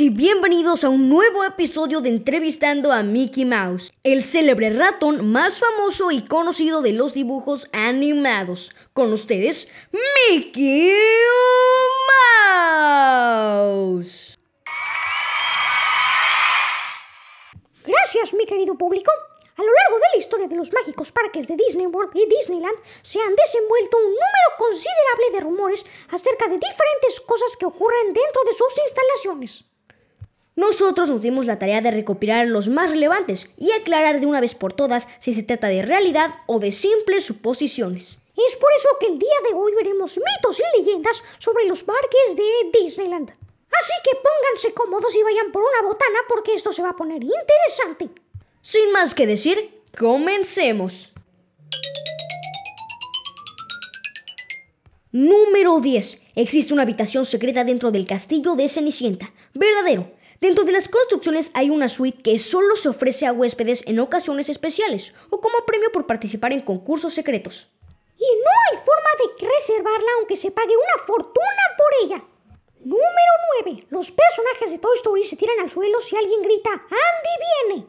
y bienvenidos a un nuevo episodio de Entrevistando a Mickey Mouse, el célebre ratón más famoso y conocido de los dibujos animados. Con ustedes, Mickey Mouse. Gracias, mi querido público. A lo largo de la historia de los mágicos parques de Disney World y Disneyland se han desenvuelto un número considerable de rumores acerca de diferentes cosas que ocurren dentro de sus instalaciones. Nosotros nos dimos la tarea de recopilar los más relevantes y aclarar de una vez por todas si se trata de realidad o de simples suposiciones. Es por eso que el día de hoy veremos mitos y leyendas sobre los parques de Disneyland. Así que pónganse cómodos y vayan por una botana porque esto se va a poner interesante. Sin más que decir, comencemos. Número 10. Existe una habitación secreta dentro del castillo de Cenicienta. Verdadero. Dentro de las construcciones hay una suite que solo se ofrece a huéspedes en ocasiones especiales o como premio por participar en concursos secretos. Y no hay forma de reservarla aunque se pague una fortuna por ella. Número 9. Los personajes de Toy Story se tiran al suelo si alguien grita ¡Andy viene!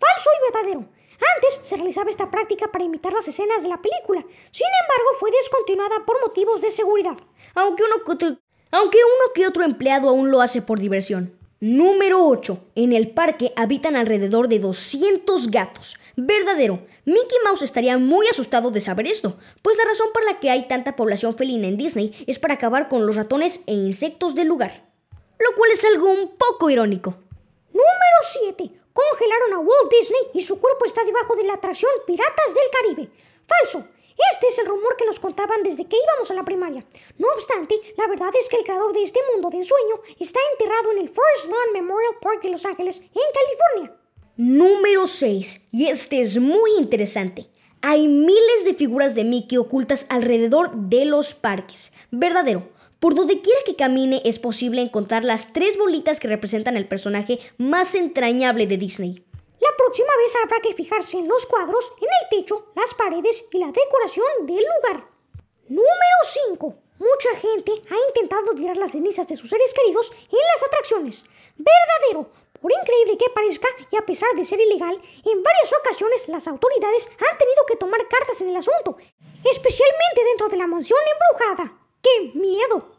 falso y verdadero. Antes se realizaba esta práctica para imitar las escenas de la película, sin embargo fue descontinuada por motivos de seguridad. Aunque uno que otro, aunque uno que otro empleado aún lo hace por diversión. Número 8. En el parque habitan alrededor de 200 gatos. Verdadero. Mickey Mouse estaría muy asustado de saber esto, pues la razón por la que hay tanta población felina en Disney es para acabar con los ratones e insectos del lugar. Lo cual es algo un poco irónico. Número 7. Congelaron a Walt Disney y su cuerpo está debajo de la atracción Piratas del Caribe. Falso. Este es el rumor que nos contaban desde que íbamos a la primaria. No obstante, la verdad es que el creador de este mundo de ensueño está enterrado en el Forest Lawn Memorial Park de Los Ángeles, en California. Número 6. Y este es muy interesante. Hay miles de figuras de Mickey ocultas alrededor de los parques. Verdadero. Por donde quiera que camine es posible encontrar las tres bolitas que representan el personaje más entrañable de Disney. La próxima vez habrá que fijarse en los cuadros, en el techo, las paredes y la decoración del lugar. Número 5. Mucha gente ha intentado tirar las cenizas de sus seres queridos en las atracciones. Verdadero. Por increíble que parezca, y a pesar de ser ilegal, en varias ocasiones las autoridades han tenido que tomar cartas en el asunto, especialmente dentro de la mansión embrujada. ¡Qué miedo!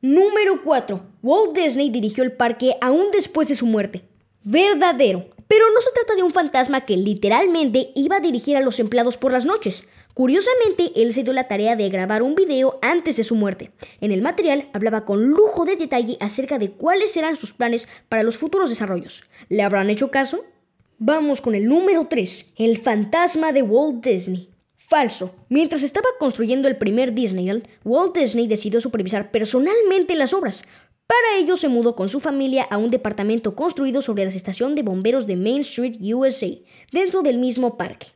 Número 4. Walt Disney dirigió el parque aún después de su muerte. Verdadero. Pero no se trata de un fantasma que literalmente iba a dirigir a los empleados por las noches. Curiosamente, él se dio la tarea de grabar un video antes de su muerte. En el material hablaba con lujo de detalle acerca de cuáles eran sus planes para los futuros desarrollos. ¿Le habrán hecho caso? Vamos con el número 3, el fantasma de Walt Disney. Falso. Mientras estaba construyendo el primer Disneyland, Walt Disney decidió supervisar personalmente las obras. Para ello se mudó con su familia a un departamento construido sobre la estación de bomberos de Main Street, USA, dentro del mismo parque.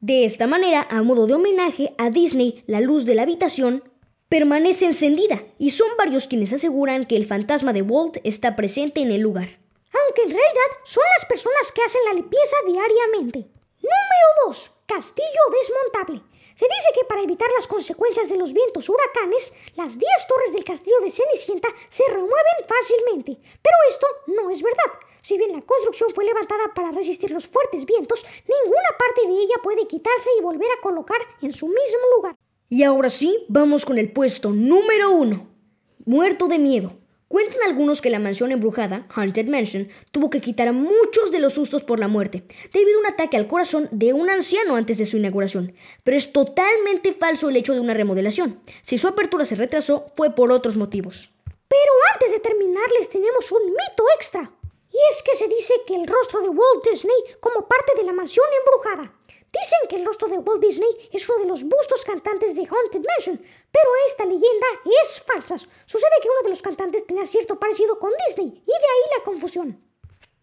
De esta manera, a modo de homenaje a Disney, la luz de la habitación permanece encendida y son varios quienes aseguran que el fantasma de Walt está presente en el lugar. Aunque en realidad son las personas que hacen la limpieza diariamente. Número 2. Castillo desmontable. Se dice que para evitar las consecuencias de los vientos huracanes, las 10 torres del castillo de Cenicienta se remueven fácilmente. Pero esto no es verdad. Si bien la construcción fue levantada para resistir los fuertes vientos, ninguna parte de ella puede quitarse y volver a colocar en su mismo lugar. Y ahora sí, vamos con el puesto número 1. Muerto de miedo. Cuentan algunos que la mansión embrujada, Haunted Mansion, tuvo que quitar muchos de los sustos por la muerte, debido a un ataque al corazón de un anciano antes de su inauguración. Pero es totalmente falso el hecho de una remodelación. Si su apertura se retrasó, fue por otros motivos. Pero antes de terminar, les tenemos un mito extra. Y es que se dice que el rostro de Walt Disney como parte de la mansión embrujada. Dicen que el rostro de Walt Disney es uno de los bustos cantantes de Haunted Mansion, pero esta leyenda es falsa. Sucede que uno de los cantantes tenía cierto parecido con Disney y de ahí la confusión.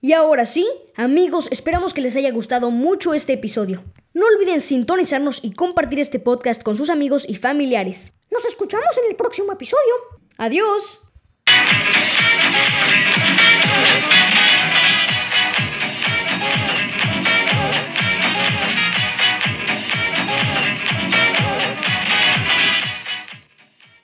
Y ahora sí, amigos, esperamos que les haya gustado mucho este episodio. No olviden sintonizarnos y compartir este podcast con sus amigos y familiares. Nos escuchamos en el próximo episodio. Adiós.